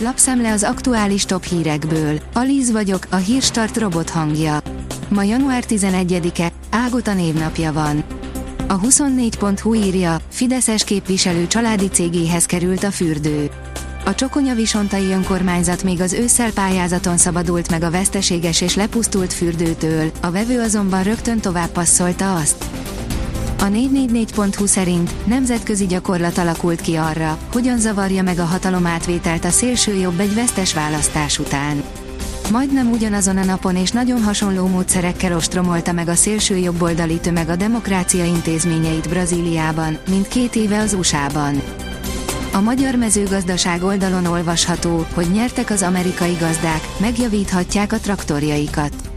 Lapszemle az aktuális top hírekből. Alíz vagyok, a hírstart robot hangja. Ma január 11-e, Ágota névnapja van. A 24.hu írja, Fideszes képviselő családi cégéhez került a fürdő. A Csokonya Visontai önkormányzat még az ősszel pályázaton szabadult meg a veszteséges és lepusztult fürdőtől, a vevő azonban rögtön tovább passzolta azt. A 444.hu szerint nemzetközi gyakorlat alakult ki arra, hogyan zavarja meg a hatalomátvételt a szélső jobb egy vesztes választás után. Majdnem ugyanazon a napon és nagyon hasonló módszerekkel ostromolta meg a szélső jobboldali tömeg a demokrácia intézményeit Brazíliában, mint két éve az USA-ban. A magyar mezőgazdaság oldalon olvasható, hogy nyertek az amerikai gazdák, megjavíthatják a traktorjaikat.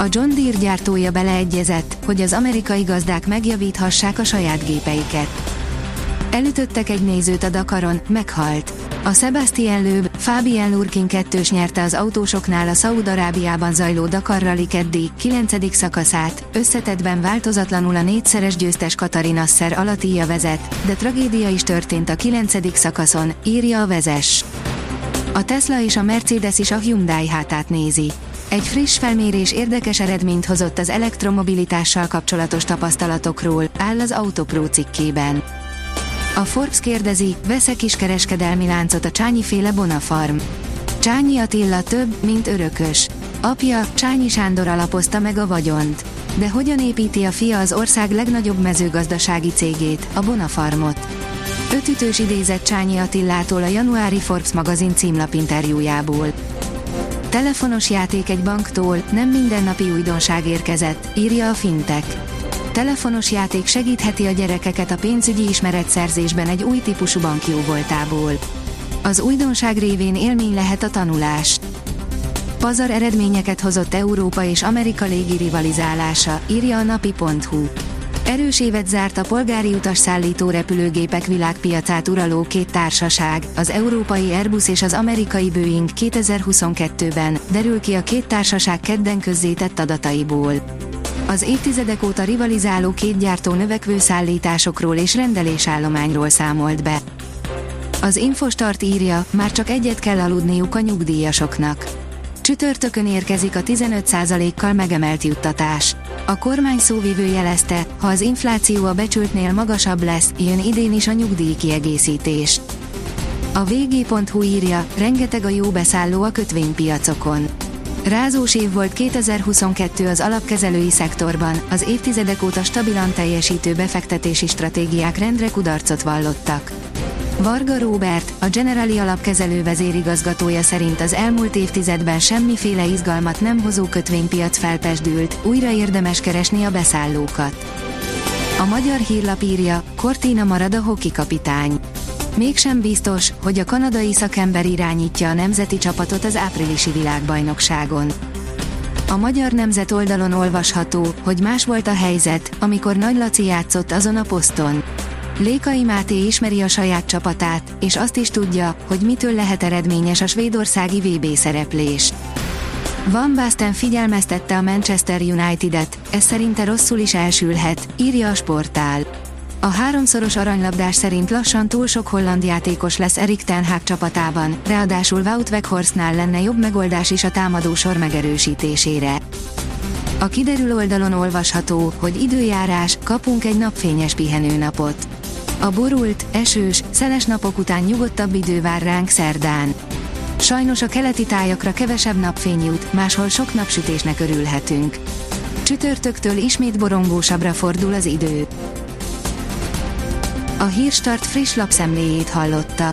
A John Deere gyártója beleegyezett, hogy az amerikai gazdák megjavíthassák a saját gépeiket. Elütöttek egy nézőt a Dakaron, meghalt. A Sebastian Loeb, Fabian Lurkin kettős nyerte az autósoknál a Szaúd-Arábiában zajló Dakar Rally keddi, 9. szakaszát, összetetben változatlanul a négyszeres győztes Katarina Nasser Alatíja vezet, de tragédia is történt a 9. szakaszon, írja a vezes. A Tesla és a Mercedes is a Hyundai hátát nézi. Egy friss felmérés érdekes eredményt hozott az elektromobilitással kapcsolatos tapasztalatokról, áll az Autopro cikkében. A Forbes kérdezi, vesz-e kiskereskedelmi láncot a Csányi féle Bonafarm? Csányi Attila több, mint örökös. Apja, Csányi Sándor alapozta meg a vagyont. De hogyan építi a fia az ország legnagyobb mezőgazdasági cégét, a Bonafarmot? Ötütős idézett Csányi Attillától a januári Forbes magazin címlapinterjújából. Telefonos játék egy banktól, nem mindennapi újdonság érkezett, írja a Fintech. Telefonos játék segítheti a gyerekeket a pénzügyi ismeretszerzésben egy új típusú bankjó voltából. Az újdonság révén élmény lehet a tanulás. Pazar eredményeket hozott Európa és Amerika légi rivalizálása, írja a napi.hu. Erős évet zárt a polgári utas szállító repülőgépek világpiacát uraló két társaság, az európai Airbus és az amerikai Boeing 2022-ben, derül ki a két társaság kedden közzétett adataiból. Az évtizedek óta rivalizáló két gyártó növekvő szállításokról és rendelésállományról számolt be. Az Infostart írja, már csak egyet kell aludniuk a nyugdíjasoknak. Csütörtökön érkezik a 15%-kal megemelt juttatás. A kormány szóvivő jelezte, ha az infláció a becsültnél magasabb lesz, jön idén is a nyugdíj kiegészítés. A vg.hu írja, rengeteg a jó beszálló a kötvénypiacokon. Rázós év volt 2022 az alapkezelői szektorban, az évtizedek óta stabilan teljesítő befektetési stratégiák rendre kudarcot vallottak. Varga Róbert, a Generali alapkezelő vezérigazgatója szerint az elmúlt évtizedben semmiféle izgalmat nem hozó kötvénypiac felpesdült, újra érdemes keresni a beszállókat. A magyar hírlap írja, Cortina marad a hoki kapitány. Mégsem biztos, hogy a kanadai szakember irányítja a nemzeti csapatot az áprilisi világbajnokságon. A magyar nemzet oldalon olvasható, hogy más volt a helyzet, amikor Nagy Laci játszott azon a poszton. Lékai Máté ismeri a saját csapatát, és azt is tudja, hogy mitől lehet eredményes a svédországi VB szereplés. Van Basten figyelmeztette a Manchester United-et, ez szerinte rosszul is elsülhet, írja a sportál. A háromszoros aranylabdás szerint lassan túl sok holland játékos lesz Erik Ten Hag csapatában, ráadásul Wout Weghorstnál lenne jobb megoldás is a támadó sor megerősítésére. A kiderül oldalon olvasható, hogy időjárás, kapunk egy napfényes pihenőnapot. A borult, esős, szeles napok után nyugodtabb idő vár ránk szerdán. Sajnos a keleti tájakra kevesebb napfény jut, máshol sok napsütésnek örülhetünk. Csütörtöktől ismét borongósabbra fordul az idő. A Hírstart friss lapszemléjét hallotta.